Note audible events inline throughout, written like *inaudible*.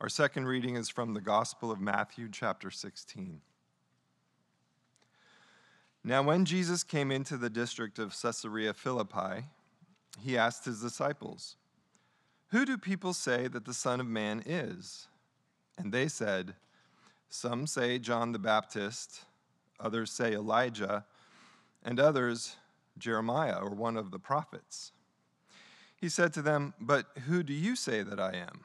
Our second reading is from the Gospel of Matthew, chapter 16. Now, when Jesus came into the district of Caesarea Philippi, he asked his disciples, Who do people say that the Son of Man is? And they said, Some say John the Baptist, others say Elijah, and others Jeremiah or one of the prophets. He said to them, But who do you say that I am?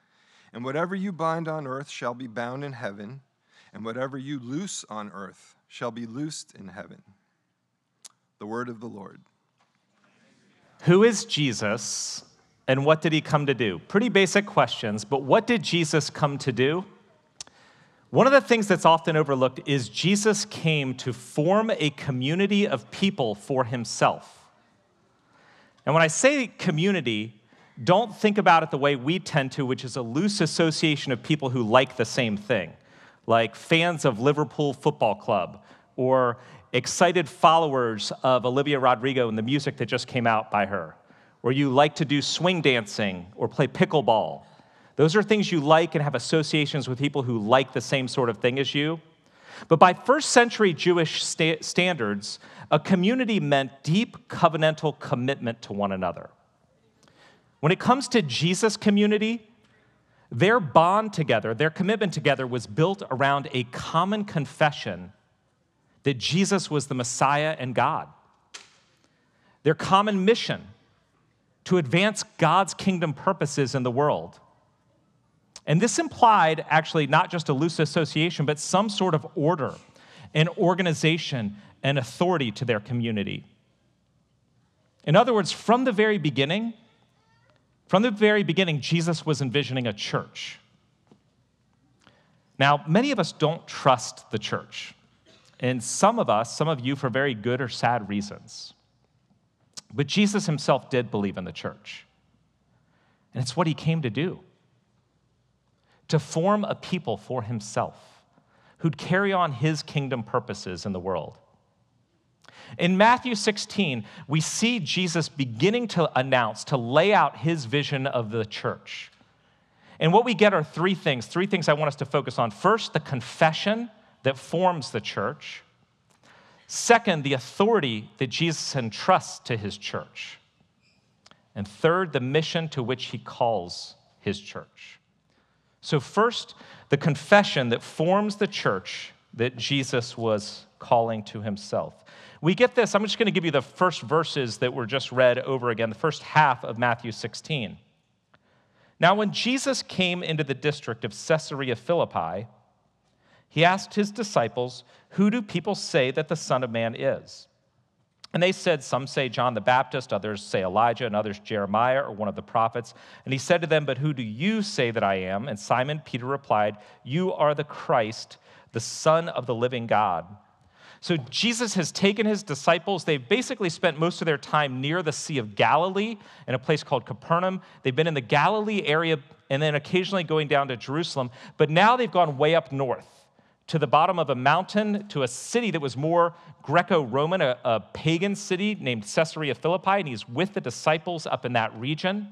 and whatever you bind on earth shall be bound in heaven, and whatever you loose on earth shall be loosed in heaven. The word of the Lord. Who is Jesus and what did he come to do? Pretty basic questions, but what did Jesus come to do? One of the things that's often overlooked is Jesus came to form a community of people for himself. And when I say community, don't think about it the way we tend to, which is a loose association of people who like the same thing, like fans of Liverpool Football Club or excited followers of Olivia Rodrigo and the music that just came out by her, or you like to do swing dancing or play pickleball. Those are things you like and have associations with people who like the same sort of thing as you. But by first century Jewish sta- standards, a community meant deep covenantal commitment to one another. When it comes to Jesus' community, their bond together, their commitment together was built around a common confession that Jesus was the Messiah and God. Their common mission to advance God's kingdom purposes in the world. And this implied actually not just a loose association, but some sort of order and organization and authority to their community. In other words, from the very beginning, from the very beginning, Jesus was envisioning a church. Now, many of us don't trust the church. And some of us, some of you, for very good or sad reasons. But Jesus himself did believe in the church. And it's what he came to do to form a people for himself who'd carry on his kingdom purposes in the world. In Matthew 16, we see Jesus beginning to announce, to lay out his vision of the church. And what we get are three things, three things I want us to focus on. First, the confession that forms the church. Second, the authority that Jesus entrusts to his church. And third, the mission to which he calls his church. So, first, the confession that forms the church that Jesus was calling to himself. We get this, I'm just going to give you the first verses that were just read over again, the first half of Matthew 16. Now, when Jesus came into the district of Caesarea Philippi, he asked his disciples, Who do people say that the Son of Man is? And they said, Some say John the Baptist, others say Elijah, and others Jeremiah or one of the prophets. And he said to them, But who do you say that I am? And Simon Peter replied, You are the Christ, the Son of the living God. So Jesus has taken his disciples. They've basically spent most of their time near the Sea of Galilee in a place called Capernaum. They've been in the Galilee area and then occasionally going down to Jerusalem. But now they've gone way up north to the bottom of a mountain to a city that was more Greco Roman, a, a, pagan city named Caesarea Philippi, and he's with the disciples up in that region.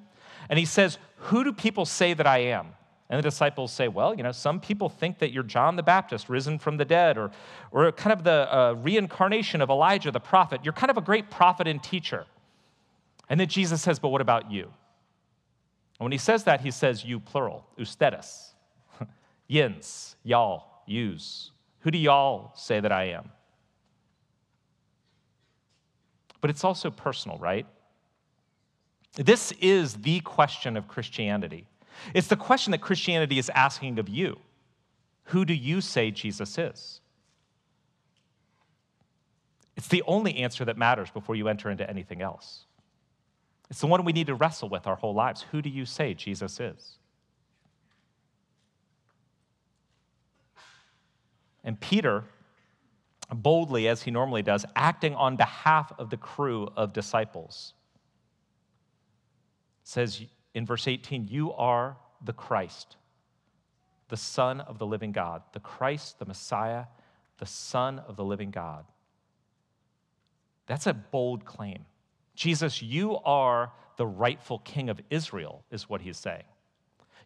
And he says, Who do people say that I am? And the disciples say, Well, you know, some people think that you're John the Baptist, risen from the dead, or, or kind of the uh, reincarnation of Elijah the prophet. You're kind of a great prophet and teacher. And then Jesus says, But what about you? And when he says that, he says, You plural, ustedes, *laughs* yins, y'all use? Who do y'all say that I am? But it's also personal, right? This is the question of Christianity. It's the question that Christianity is asking of you. Who do you say Jesus is? It's the only answer that matters before you enter into anything else. It's the one we need to wrestle with our whole lives. Who do you say Jesus is? And Peter, boldly as he normally does, acting on behalf of the crew of disciples, says in verse 18, You are the Christ, the Son of the living God. The Christ, the Messiah, the Son of the living God. That's a bold claim. Jesus, you are the rightful king of Israel, is what he's saying.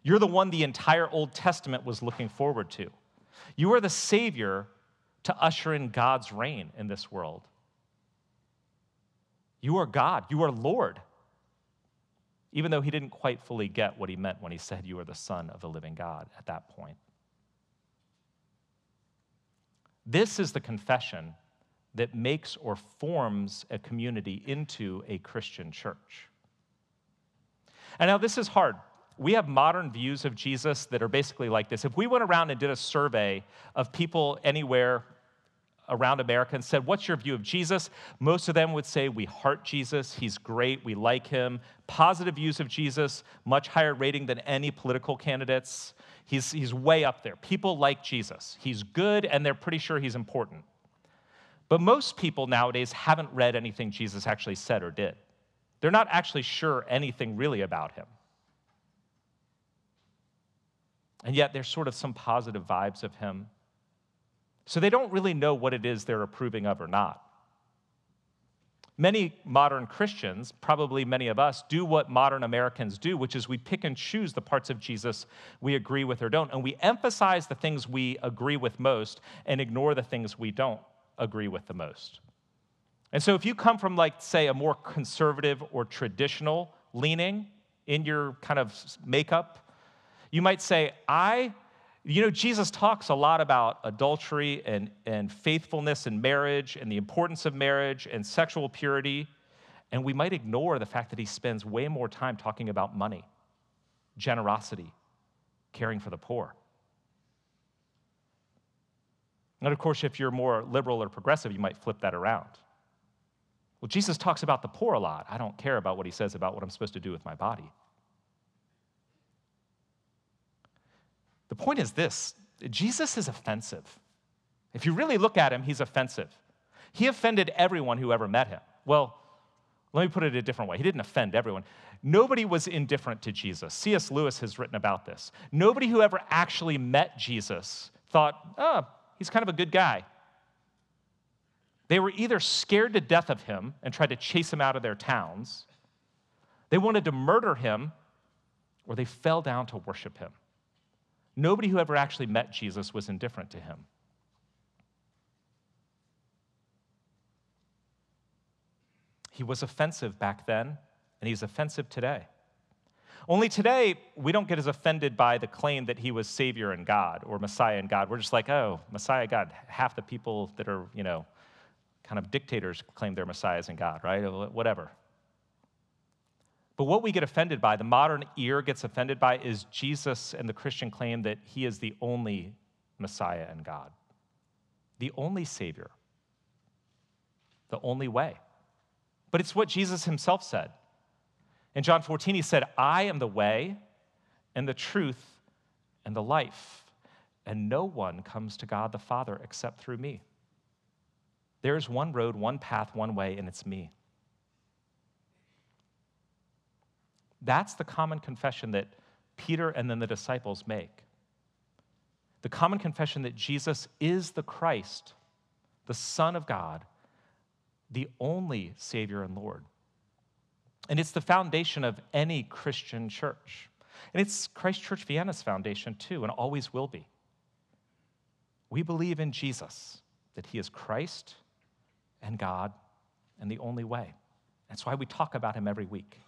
You're the one the entire Old Testament was looking forward to. You are the Savior to usher in God's reign in this world. You are God, you are Lord. Even though he didn't quite fully get what he meant when he said you are the Son of the living God at that point. This is the confession that makes or forms a community into a Christian church. And now, this is hard. We have modern views of Jesus that are basically like this. If we went around and did a survey of people anywhere around America and said, What's your view of Jesus? Most of them would say, We heart Jesus. He's great. We like him. Positive views of Jesus, much higher rating than any political candidates. He's, he's way up there. People like Jesus. He's good, and they're pretty sure he's important. But most people nowadays haven't read anything Jesus actually said or did. They're not actually sure anything really about him. And yet, there's sort of some positive vibes of him. So they don't really know what it is they're approving of or not. Many modern Christians, probably many of us, do what modern Americans do, which is we pick and choose the parts of Jesus we agree with or don't. And we emphasize the things we agree with most and ignore the things we don't agree with the most. And so if you come from, like, say, a more conservative or traditional leaning in your kind of makeup, you might say, I you know, Jesus talks a lot about adultery and, and faithfulness in marriage and the importance of marriage and sexual purity. And we might ignore the fact that he spends way more time talking about money, generosity, caring for the poor. And of course, if you're more liberal or progressive, you might flip that around. Well, Jesus talks about the poor a lot. I don't care about what he says about what I'm supposed to do with my body. The point is this Jesus is offensive. If you really look at him, he's offensive. He offended everyone who ever met him. Well, let me put it a different way. He didn't offend everyone. Nobody was indifferent to Jesus. C.S. Lewis has written about this. Nobody who ever actually met Jesus thought, oh, he's kind of a good guy. They were either scared to death of him and tried to chase him out of their towns, they wanted to murder him, or they fell down to worship him. Nobody who ever actually met Jesus was indifferent to him. He was offensive back then, and he's offensive today. Only today, we don't get as offended by the claim that he was Savior and God or Messiah and God. We're just like, oh, Messiah God. Half the people that are, you know, kind of dictators claim they're Messiahs and God, right? Whatever. But what we get offended by, the modern ear gets offended by, is Jesus and the Christian claim that he is the only Messiah and God, the only Savior, the only way. But it's what Jesus himself said. In John 14, he said, I am the way and the truth and the life, and no one comes to God the Father except through me. There's one road, one path, one way, and it's me. That's the common confession that Peter and then the disciples make. The common confession that Jesus is the Christ, the Son of God, the only Savior and Lord. And it's the foundation of any Christian church. And it's Christ Church Vienna's foundation too, and always will be. We believe in Jesus, that He is Christ and God and the only way. That's why we talk about Him every week.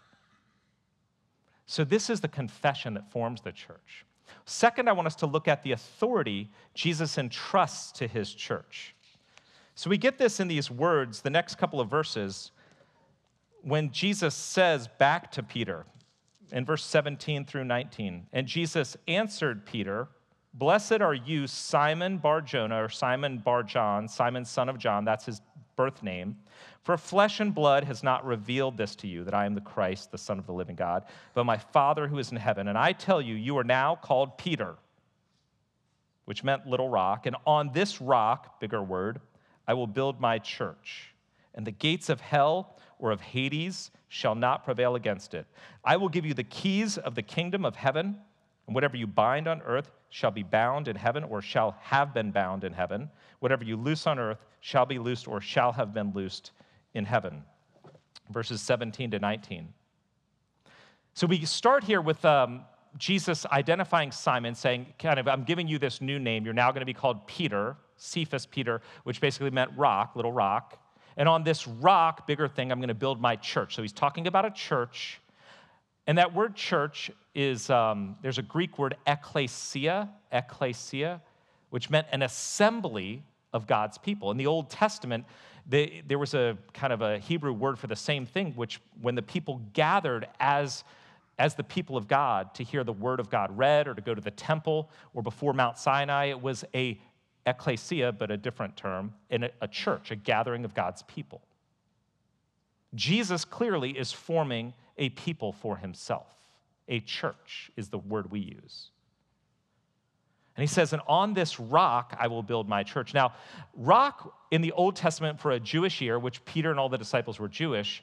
So, this is the confession that forms the church. Second, I want us to look at the authority Jesus entrusts to his church. So, we get this in these words, the next couple of verses, when Jesus says back to Peter in verse 17 through 19, and Jesus answered Peter, Blessed are you, Simon Bar Jonah, or Simon Bar John, Simon son of John, that's his birth name. For flesh and blood has not revealed this to you, that I am the Christ, the Son of the living God, but my Father who is in heaven. And I tell you, you are now called Peter. which meant little rock. And on this rock, bigger word, I will build my church. And the gates of hell or of Hades shall not prevail against it. I will give you the keys of the kingdom of heaven, and whatever you bind on earth shall be bound in heaven or shall have been bound in heaven. Whatever you loose on earth shall be loosed or shall have been loosed in heaven. Verses 17 to 19. So we start here with um, Jesus identifying Simon, saying, kind of, I'm giving you this new name. You're now going to be called Peter, Cephas Peter, which basically meant rock, little rock. And on this rock, bigger thing, I'm going to build my church. So he's talking about a church. And that word church is, um, there's a Greek word, ekklesia, ekklesia, which meant an assembly of God's people. In the Old Testament, they, there was a kind of a Hebrew word for the same thing, which when the people gathered as as the people of God to hear the word of God read or to go to the temple or before Mount Sinai. It was a ecclesia, but a different term, in a, a church, a gathering of God's people. Jesus clearly is forming a people for himself. A church is the word we use. And he says, And on this rock I will build my church. Now, rock in the Old Testament for a Jewish year, which Peter and all the disciples were Jewish,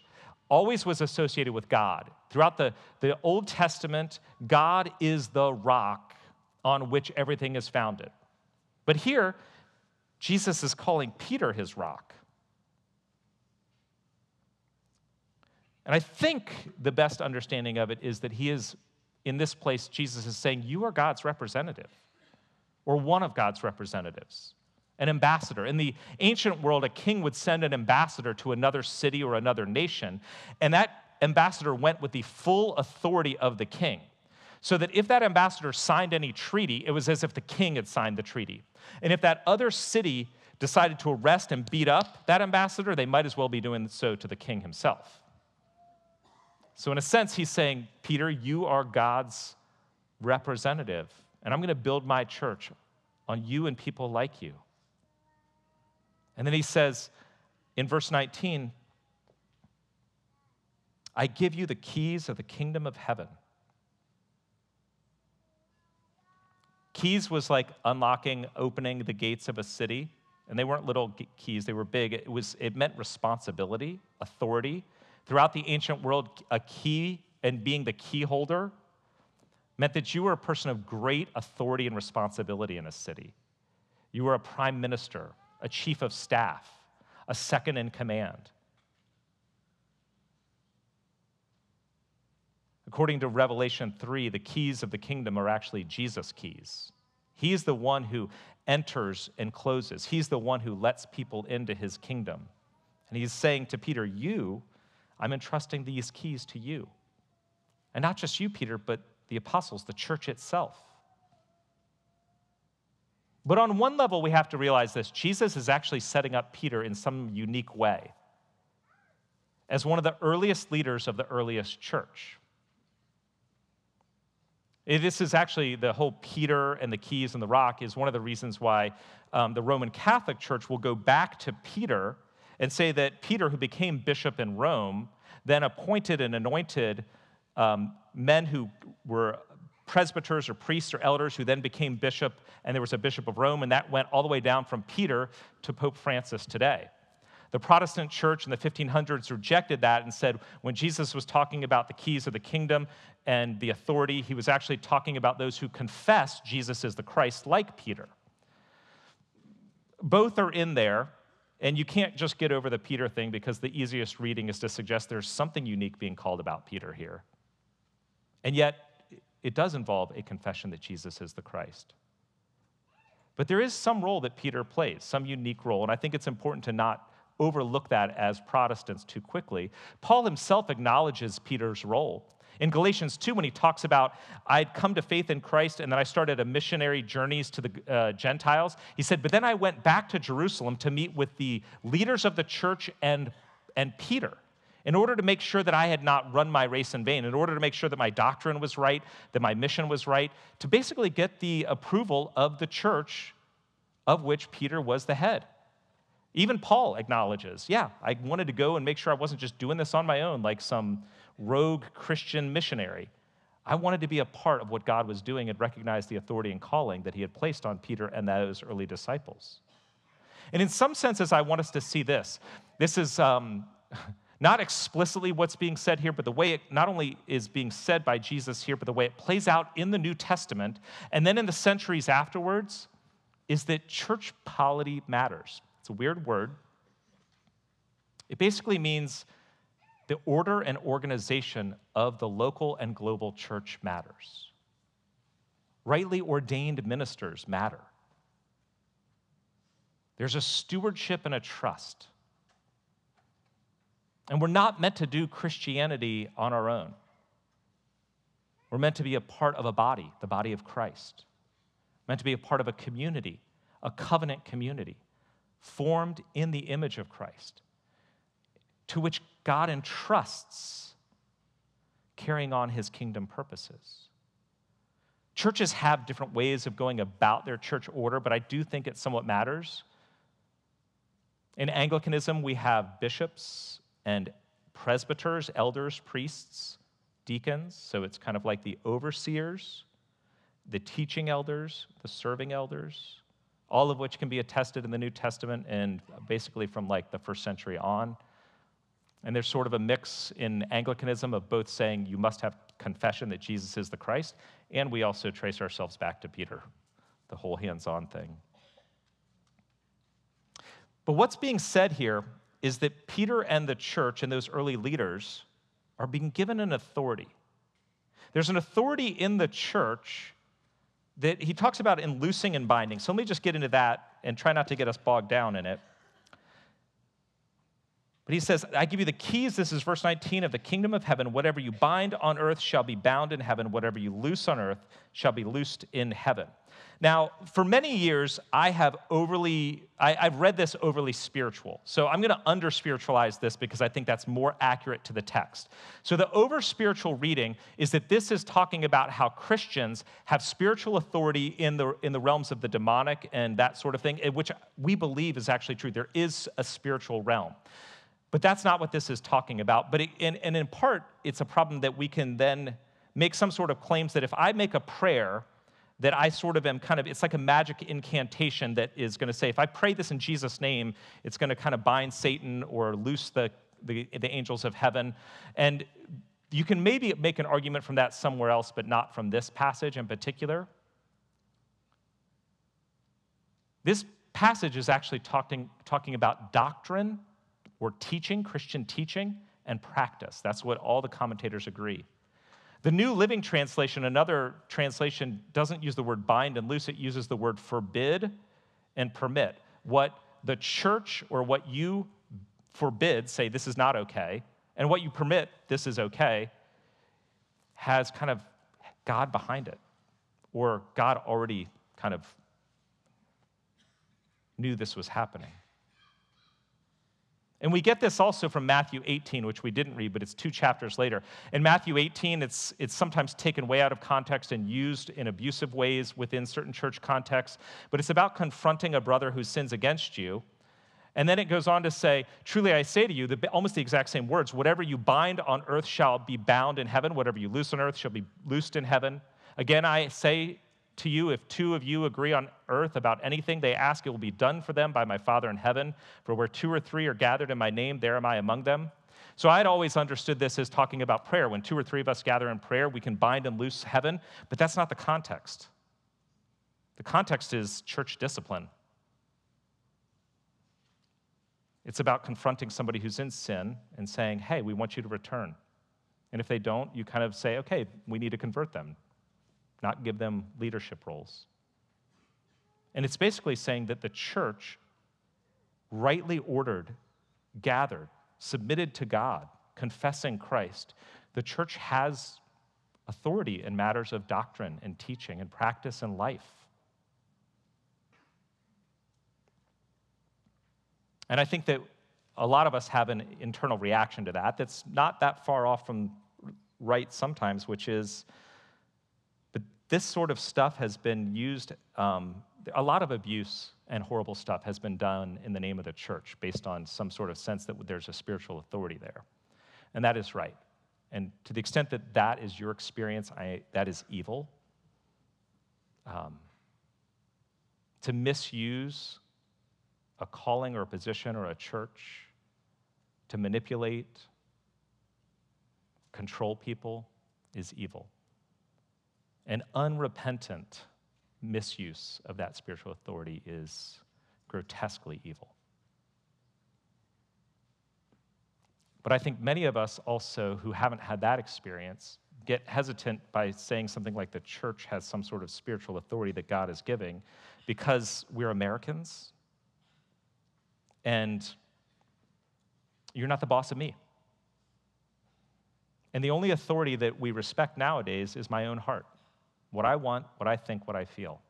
always was associated with God. Throughout the, the Old Testament, God is the rock on which everything is founded. But here, Jesus is calling Peter his rock. And I think the best understanding of it is that he is, in this place, Jesus is saying, You are God's representative, or one of God's representatives an ambassador. In the ancient world, a king would send an ambassador to another city or another nation, and that ambassador went with the full authority of the king. So that if that ambassador signed any treaty, it was as if the king had signed the treaty. And if that other city decided to arrest and beat up that ambassador, they might as well be doing so to the king himself. So, in a sense, he's saying, Peter, you are God's representative, and I'm going to build my church on you and people like you. And then he says in verse 19, I give you the keys of the kingdom of heaven. Keys was like unlocking, opening the gates of a city. And they weren't little keys, they were big. It, was, it meant responsibility, authority. Throughout the ancient world, a key and being the key holder meant that you were a person of great authority and responsibility in a city. You were a prime minister, a chief of staff, a second in command. According to Revelation 3, the keys of the kingdom are actually Jesus' keys. He's the one who enters and closes, he's the one who lets people into his kingdom. And he's saying to Peter, You, I'm entrusting these keys to you. And not just you, Peter, but the apostles, the church itself. But on one level, we have to realize this Jesus is actually setting up Peter in some unique way as one of the earliest leaders of the earliest church. This is actually the whole Peter and the keys and the rock is one of the reasons why um, the Roman Catholic Church will go back to Peter and say that Peter, who became bishop in Rome, then appointed and anointed um, men who were presbyters or priests or elders who then became bishop, and there was a bishop of Rome, and that went all the way down from Peter to Pope Francis today. The Protestant church in the 1500s rejected that and said when Jesus was talking about the keys of the kingdom and the authority, he was actually talking about those who confess Jesus is the Christ, like Peter. Both are in there, and you can't just get over the Peter thing because the easiest reading is to suggest there's something unique being called about Peter here. And yet, it does involve a confession that Jesus is the Christ. But there is some role that Peter plays, some unique role, and I think it's important to not overlook that as Protestants too quickly. Paul himself acknowledges Peter's role. In Galatians 2, when he talks about, I'd come to faith in Christ and then I started a missionary journeys to the uh, Gentiles, he said, but then I went back to Jerusalem to meet with the leaders of the church and, and Peter in order to make sure that I had not run my race in vain, in order to make sure that my doctrine was right, that my mission was right, to basically get the approval of the church of which Peter was the head. Even Paul acknowledges, yeah, I wanted to go and make sure I wasn't just doing this on my own like some rogue Christian missionary. I wanted to be a part of what God was doing and recognize the authority and calling that He had placed on Peter and those early disciples. And in some senses, I want us to see this. This is um, *laughs* not explicitly what's being said here, but the way it not only is being said by Jesus here, but the way it plays out in the New Testament and then in the centuries afterwards is that church polity matters. It's a weird word. It basically means the order and organization of the local and global church matters. Rightly ordained ministers matter. There's a stewardship and a trust. And we're not meant to do Christianity on our own. We're meant to be a part of a body, the body of Christ. Meant to be a part of a community, a covenant community, formed in the image of Christ, to which God entrusts carrying on his kingdom purposes. Churches have different ways of going about their church order, but I do think it somewhat matters. In Anglicanism, we have bishops and presbyters, elders, priests, deacons, so it's kind of like the overseers, the teaching elders, the serving elders, all of which can be attested in the New Testament and basically from like the first century on. And there's sort of a mix in Anglicanism of both saying you must have confession that Jesus is the Christ, and we also trace ourselves back to Peter, the whole hands on thing. But what's being said here is that Peter and the church and those early leaders are being given an authority. There's an authority in the church that he talks about in loosing and binding. So let me just get into that and try not to get us bogged down in it. But he says, I give you the keys. This is verse 19 of the kingdom of heaven. Whatever you bind on earth shall be bound in heaven. Whatever you loose on earth shall be loosed in heaven. Now, for many years, I have overly, I, have read this overly spiritual. So I'm going to under spiritualize this because I think that's more accurate to the text. So the over spiritual reading is that this is talking about how Christians have spiritual authority in the, in the realms of the demonic and that sort of thing, eh, which we believe is actually true. There is a spiritual realm. But that's not what this is talking about. But it, and, and in part, it's a problem that we can then make some sort of claims that if I make a prayer, that I sort of am kind of, it's like a magic incantation that is going to say, if I pray this in Jesus' name, it's going to kind of bind Satan or loose the, the, the angels of heaven. And you can maybe make an argument from that somewhere else, but not from this passage in particular. This passage is actually talking, talking about doctrine or teaching, Christian teaching, and practice. That's what all the commentators agree. The New Living Translation, another translation, doesn't use the word bind and loose, it uses the word forbid and permit. What the church or what you forbid, say this is not okay, and what you permit, this is okay, has kind of God behind it, or God already kind of knew this was happening. And we get this also from Matthew 18, which we didn't read, but it's two chapters later. In Matthew 18, it's, it's sometimes taken way out of context and used in abusive ways within certain church contexts, but it's about confronting a brother who sins against you. And then it goes on to say, Truly I say to you, the, almost the exact same words whatever you bind on earth shall be bound in heaven, whatever you loose on earth shall be loosed in heaven. Again, I say to you, if two of you agree on earth about anything they ask, it will be done for them by my Father in heaven. For where two or three are gathered in my name, there am I among them. So I had always understood this as talking about prayer. When two or three of us gather in prayer, we can bind and loose heaven, but that's not the context. The context is church discipline. It's about confronting somebody who's in sin and saying, hey, we want you to return. And if they don't, you kind of say, okay, we need to convert them not give them leadership roles. And it's basically saying that the church, rightly ordered, gathered, submitted to God, confessing Christ, the church has authority in matters of doctrine and teaching and practice and life. And I think that a lot of us have an internal reaction to that that's not that far off from right sometimes, which is this sort of stuff has been used, um, a lot of abuse and horrible stuff has been done in the name of the church based on some sort of sense that there's a spiritual authority there. And that is right. And to the extent that that is your experience, I, that is evil. Um, to misuse a calling or a position or a church to manipulate, control people is evil. An unrepentant misuse of that spiritual authority is grotesquely evil. But I think many of us also who haven't had that experience get hesitant by saying something like the church has some sort of spiritual authority that God is giving because we're Americans and you're not the boss of me. And the only authority that we respect nowadays is my own heart what I want, what I think, what I feel.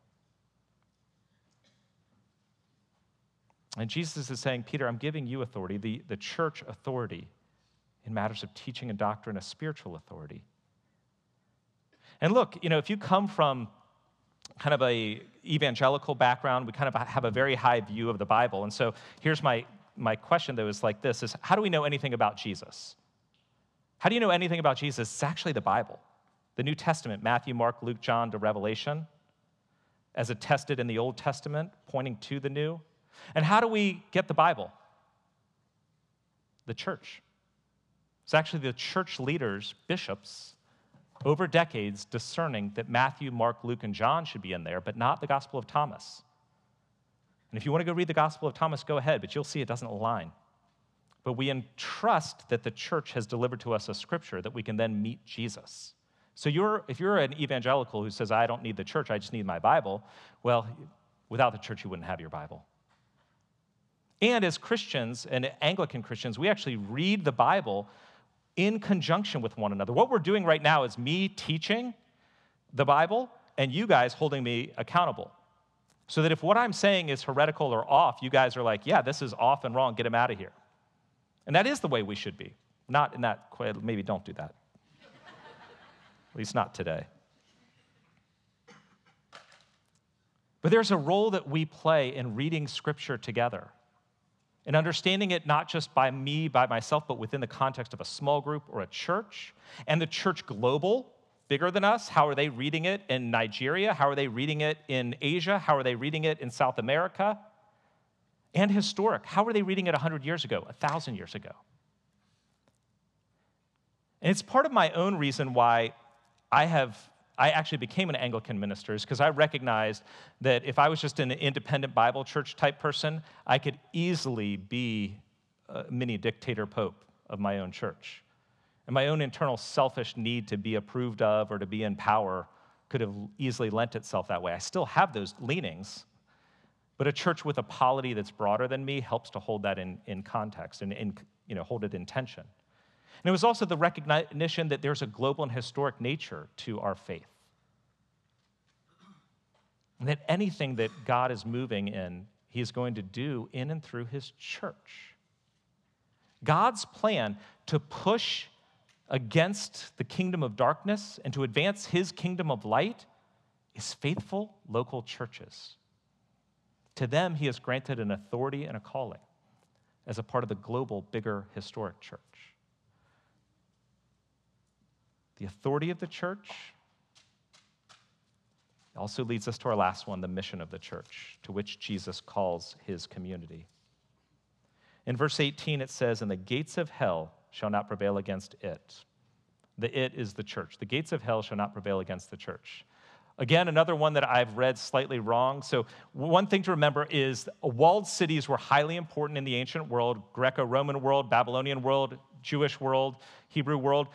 And Jesus is saying, Peter, I'm giving you authority, the, the church authority in matters of teaching and doctrine, a spiritual authority. And look, you know, if you come from kind of a evangelical background, we kind of have a very high view of the Bible. And so here's my, my question though is like this is how do we know anything about Jesus? How do you know anything about Jesus? It's actually the Bible the New Testament, Matthew, Mark, Luke, John to Revelation, as attested in the Old Testament, pointing to the New. And how do we get the Bible? The church. It's actually the church leaders, bishops, over decades discerning that Matthew, Mark, Luke, and John should be in there, but not the Gospel of Thomas. And if you want to go read the Gospel of Thomas, go ahead, but you'll see it doesn't align. But we entrust that the church has delivered to us a scripture that we can then meet Jesus. So you're, if you're an evangelical who says, I don't need the church, I just need my Bible, well, without the church, you wouldn't have your Bible. And as Christians and Anglican Christians, we actually read the Bible in conjunction with one another. What we're doing right now is me teaching the Bible and you guys holding me accountable. So that if what I'm saying is heretical or off, you guys are like, yeah, this is off and wrong, get him out of here. And that is the way we should be. Not in that, maybe don't do that. At least not today. But there's a role that we play in reading Scripture together and understanding it not just by me, by myself, but within the context of a small group or a church, and the church global, bigger than us. How are they reading it in Nigeria? How are they reading it in Asia? How are they reading it in South America? And historic. How were they reading it 100 years ago, 1,000 years ago? And it's part of my own reason why I have I actually became an Anglican minister because I recognized that if I was just an independent Bible church type person, I could easily be a mini dictator pope of my own church. And my own internal selfish need to be approved of or to be in power could have easily lent itself that way. I still have those leanings, but a church with a polity that's broader than me helps to hold that in, in context and in, you know, hold it in tension. And it was also the recognition that there's a global and historic nature to our faith. And that anything that God is moving in, He is going to do in and through His church. God's plan to push against the kingdom of darkness and to advance His kingdom of light is faithful local churches. To them, He has granted an authority and a calling as a part of the global, bigger, historic church. The authority of the church also leads us to our last one the mission of the church, to which Jesus calls his community. In verse 18, it says, And the gates of hell shall not prevail against it. The it is the church. The gates of hell shall not prevail against the church. Again, another one that I've read slightly wrong. So, one thing to remember is walled cities were highly important in the ancient world Greco Roman world, Babylonian world, Jewish world, Hebrew world.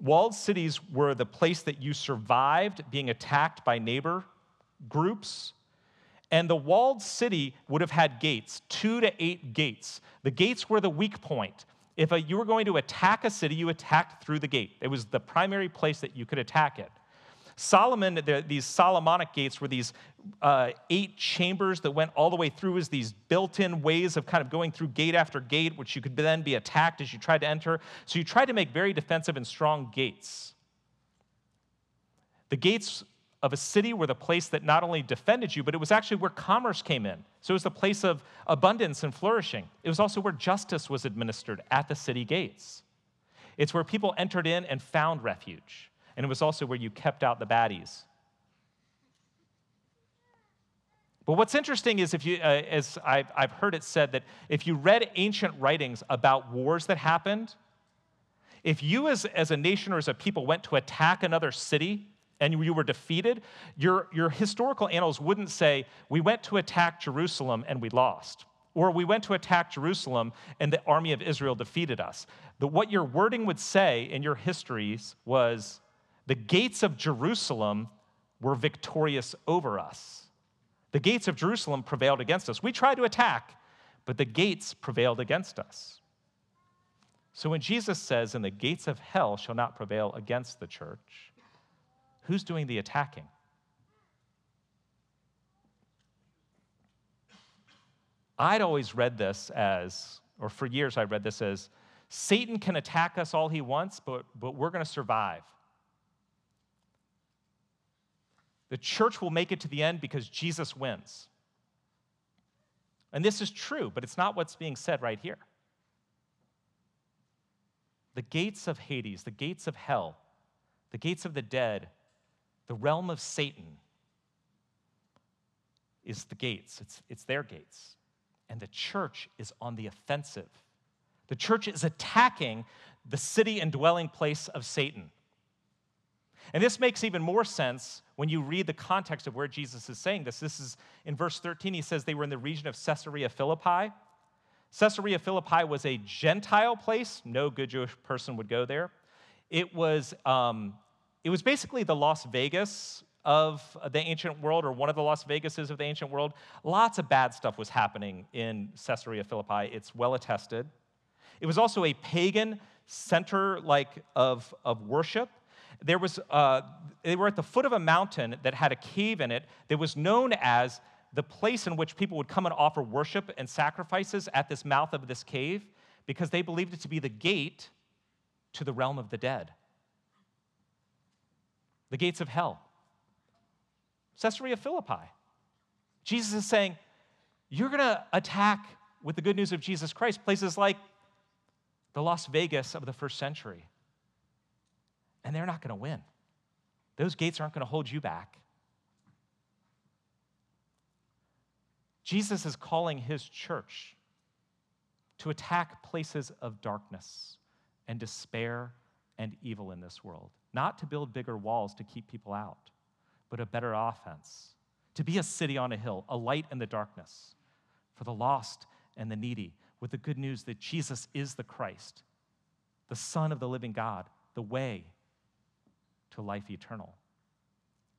Walled cities were the place that you survived being attacked by neighbor groups. And the walled city would have had gates, two to eight gates. The gates were the weak point. If a, you were going to attack a city, you attacked through the gate. It was the primary place that you could attack it. Solomon, the, these Solomonic gates were these uh, eight chambers that went all the way through as these built in ways of kind of going through gate after gate, which you could then be attacked as you tried to enter. So you tried to make very defensive and strong gates. The gates of a city were the place that not only defended you, but it was actually where commerce came in. So it was the place of abundance and flourishing. It was also where justice was administered at the city gates. It's where people entered in and found refuge. And it was also where you kept out the baddies. But what's interesting is if you, uh, as I've, I've heard it said, that if you read ancient writings about wars that happened, if you as, as a nation or as a people went to attack another city and you were defeated, your, your historical annals wouldn't say, we went to attack Jerusalem and we lost. Or we went to attack Jerusalem and the army of Israel defeated us. But what your wording would say in your histories was, the gates of Jerusalem were victorious over us. The gates of Jerusalem prevailed against us. We tried to attack, but the gates prevailed against us. So when Jesus says, and the gates of hell shall not prevail against the church, who's doing the attacking? I'd always read this as, or for years I read this as, Satan can attack us all he wants, but, but we're going to survive. The church will make it to the end because Jesus wins. And this is true, but it's not what's being said right here. The gates of Hades, the gates of hell, the gates of the dead, the realm of Satan is the gates. It's, it's their gates. And the church is on the offensive. The church is attacking the city and dwelling place of Satan. And this makes even more sense when you read the context of where Jesus is saying this. This is in verse 13, he says they were in the region of Caesarea Philippi. Caesarea Philippi was a Gentile place, no good Jewish person would go there. It was, um, it was basically the Las Vegas of the ancient world, or one of the Las Vegases of the ancient world. Lots of bad stuff was happening in Caesarea Philippi. It's well attested. It was also a pagan center like of, of worship there was, uh, they were at the foot of a mountain that had a cave in it that was known as the place in which people would come and offer worship and sacrifices at this mouth of this cave because they believed it to be the gate to the realm of the dead, the gates of hell. Caesarea Philippi. Jesus is saying, You're going to attack with the good news of Jesus Christ places like the Las Vegas of the first century and they're not going to win. Those gates aren't going to hold you back. Jesus is calling his church to attack places of darkness and despair and evil in this world, not to build bigger walls to keep people out, but a better offense, to be a city on a hill, a light in the darkness for the lost and the needy, with the good news that Jesus is the Christ, the Son of the living God, the way, to life eternal.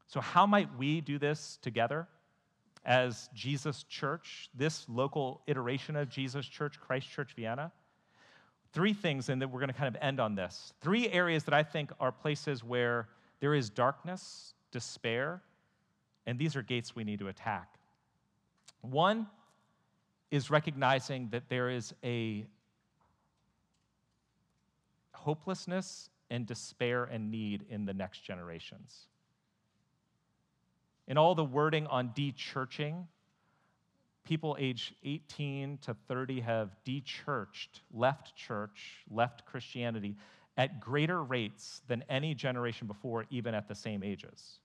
So, how might we do this together as Jesus Church, this local iteration of Jesus Church, Christ Church Vienna? Three things, and then we're going to kind of end on this. Three areas that I think are places where there is darkness, despair, and these are gates we need to attack. One is recognizing that there is a hopelessness and despair and need in the next generations. In all the wording on de-churching, people age 18 to 30 have de-churched, left church, left Christianity at greater rates than any generation before, even at the same ages.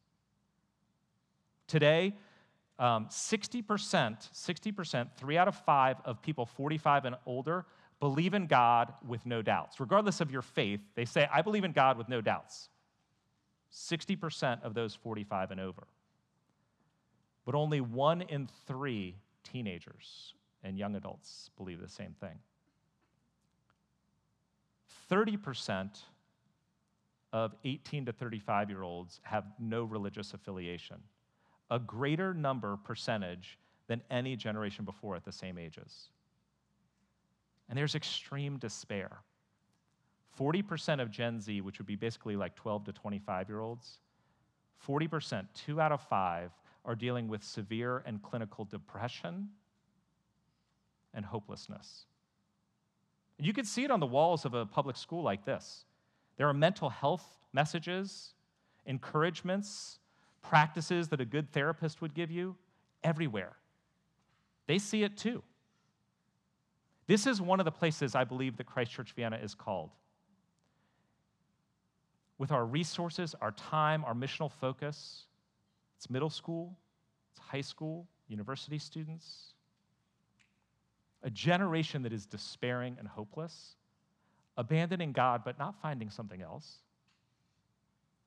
Today, um, 60%, 60%, three out of five of people 45 and older believe in God with no doubts. Regardless of your faith, they say, I believe in God with no doubts. 60% of those 45 and over. But only one in three teenagers and young adults believe the same thing. 30% of 18 to 35 year olds have no religious affiliation, a greater number percentage than any generation before at the same ages. And there's extreme despair. 40% of Gen Z, which would be basically like 12 to 25 year olds, 40%, two out of five, are dealing with severe and clinical depression and hopelessness. You can see it on the walls of a public school like this. There are mental health messages, encouragements, practices that a good therapist would give you everywhere. They see it too. This is one of the places I believe that Christ Church Vienna is called. with our resources, our time, our missional focus. It's middle school, it's high school, university students. A generation that is despairing and hopeless, abandoning God but not finding something else,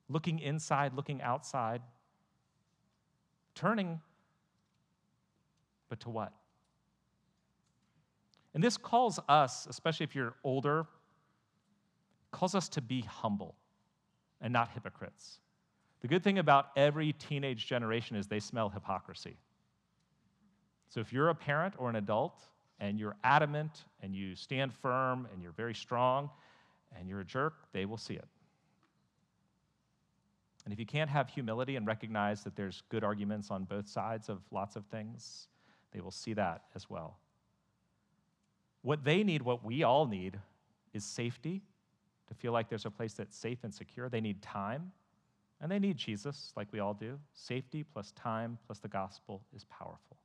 looking inside, looking outside, turning, but to what? And this calls us, especially if you're older, calls us to be humble and not hypocrites. The good thing about every teenage generation is they smell hypocrisy. So if you're a parent or an adult and you're adamant and you stand firm and you're very strong and you're a jerk, they will see it. And if you can't have humility and recognize that there's good arguments on both sides of lots of things, they will see that as well. What they need, what we all need, is safety, to feel like there's a place that's safe and secure. They need time, and they need Jesus, like we all do. Safety plus time plus the gospel is powerful.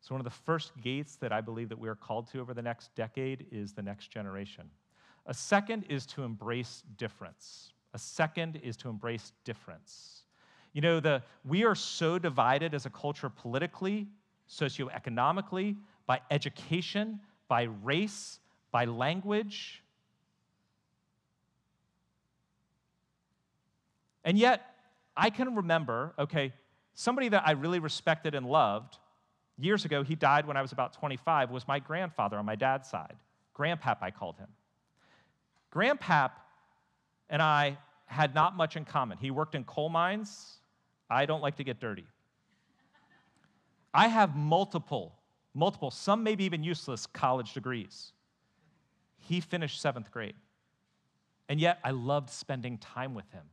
So, one of the first gates that I believe that we are called to over the next decade is the next generation. A second is to embrace difference. A second is to embrace difference. You know, the, we are so divided as a culture politically, socioeconomically, by education, by race, by language. And yet, I can remember, okay, somebody that I really respected and loved years ago, he died when I was about 25, was my grandfather on my dad's side. Grandpap, I called him. Grandpap and I had not much in common. He worked in coal mines. I don't like to get dirty. I have multiple multiple, some maybe even useless college degrees. He finished seventh grade. And yet I loved spending time with him,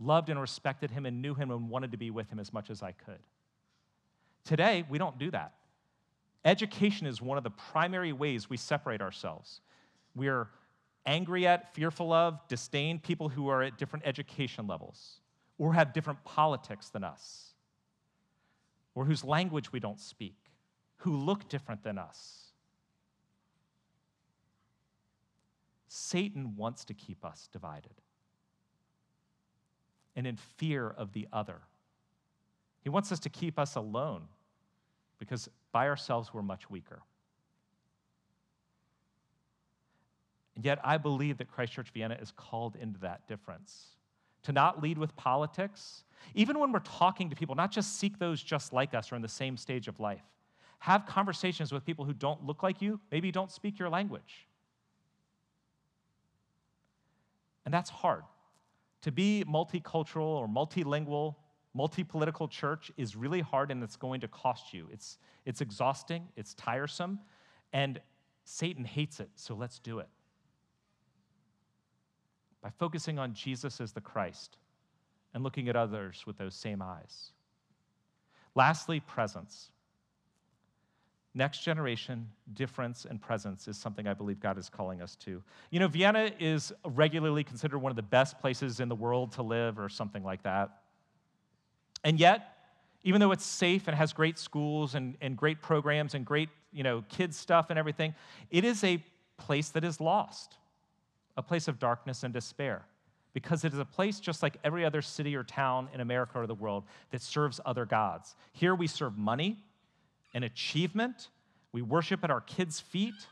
loved and respected him, and knew him and wanted to be with him as much as I could. Today, we don't do that. Education is one of the primary ways we separate ourselves. We are angry at, fearful of, disdain people who are at different education levels or have different politics than us or whose language we don't speak who look different than us. Satan wants to keep us divided and in fear of the other. He wants us to keep us alone because by ourselves we're much weaker. And yet, I believe that Christ Church Vienna is called into that difference. To not lead with politics, even when we're talking to people, not just seek those just like us or in the same stage of life. Have conversations with people who don't look like you, maybe don't speak your language. And that's hard. To be multicultural or multilingual, multi-political church is really hard and it's going to cost you. It's, it's exhausting, it's tiresome, and Satan hates it, so let's do it. By focusing on Jesus as the Christ and looking at others with those same eyes. Lastly, presence. Next generation difference and presence is something I believe God is calling us to. You know, Vienna is regularly considered one of the best places in the world to live or something like that. And yet, even though it's safe and has great schools and, and great programs and great, you know, kids stuff and everything, it is a place that is lost, a place of darkness and despair. Because it is a place just like every other city or town in America or the world that serves other gods. Here we serve money, an achievement. We worship at our kids' feet.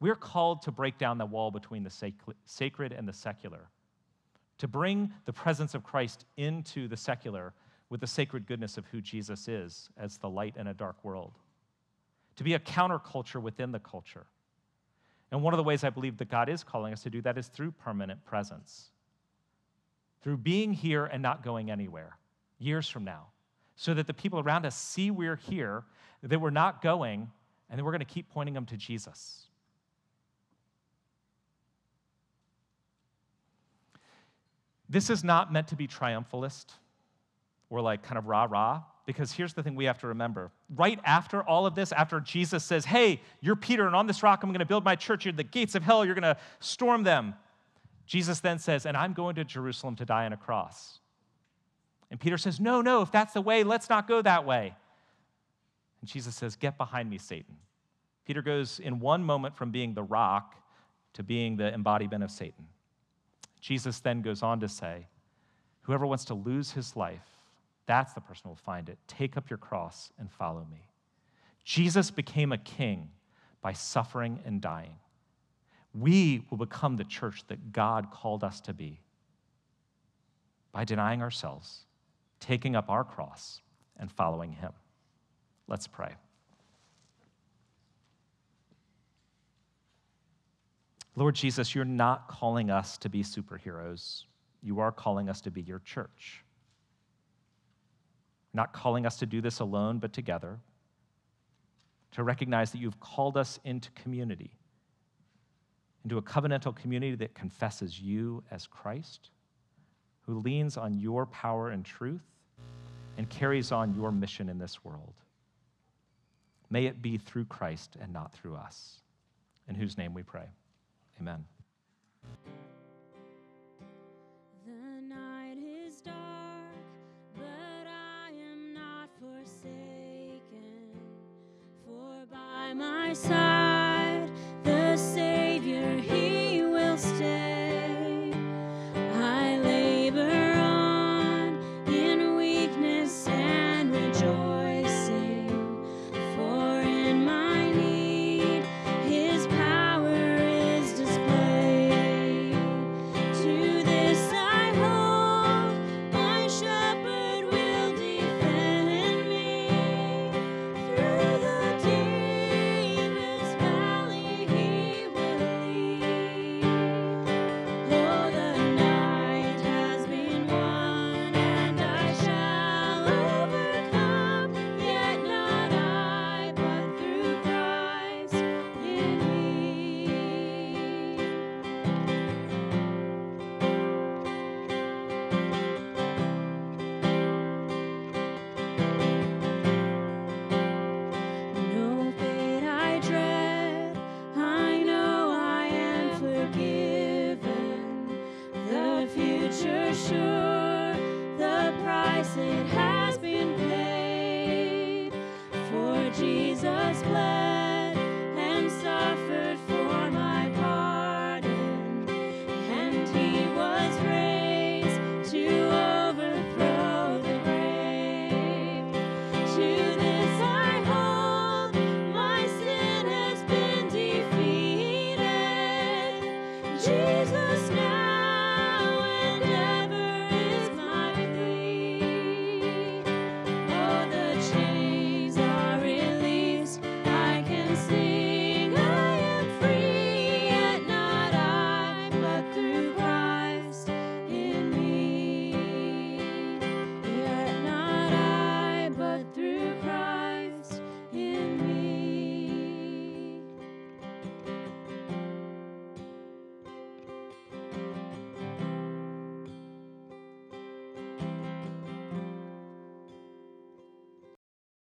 We're called to break down the wall between the sacred and the secular, to bring the presence of Christ into the secular with the sacred goodness of who Jesus is as the light in a dark world, to be a counterculture within the culture. And one of the ways I believe that God is calling us to do that is through permanent presence through being here and not going anywhere years from now, so that the people around us see we're here, that we're not going, and that we're going to keep pointing them to Jesus. This is not meant to be triumphalist or like kind of rah rah, because here's the thing we have to remember. Right after all of this, after Jesus says, Hey, you're Peter, and on this rock I'm going to build my church, you're the gates of hell, you're going to storm them. Jesus then says, And I'm going to Jerusalem to die on a cross. And Peter says, No, no, if that's the way, let's not go that way. And Jesus says, Get behind me, Satan. Peter goes in one moment from being the rock to being the embodiment of Satan. Jesus then goes on to say, Whoever wants to lose his life, that's the person who will find it. Take up your cross and follow me. Jesus became a king by suffering and dying. We will become the church that God called us to be by denying ourselves, taking up our cross, and following him. Let's pray. Lord Jesus, you're not calling us to be superheroes. You are calling us to be your church. Not calling us to do this alone, but together. To recognize that you've called us into community, into a covenantal community that confesses you as Christ, who leans on your power and truth, and carries on your mission in this world. May it be through Christ and not through us. In whose name we pray. Amen. The night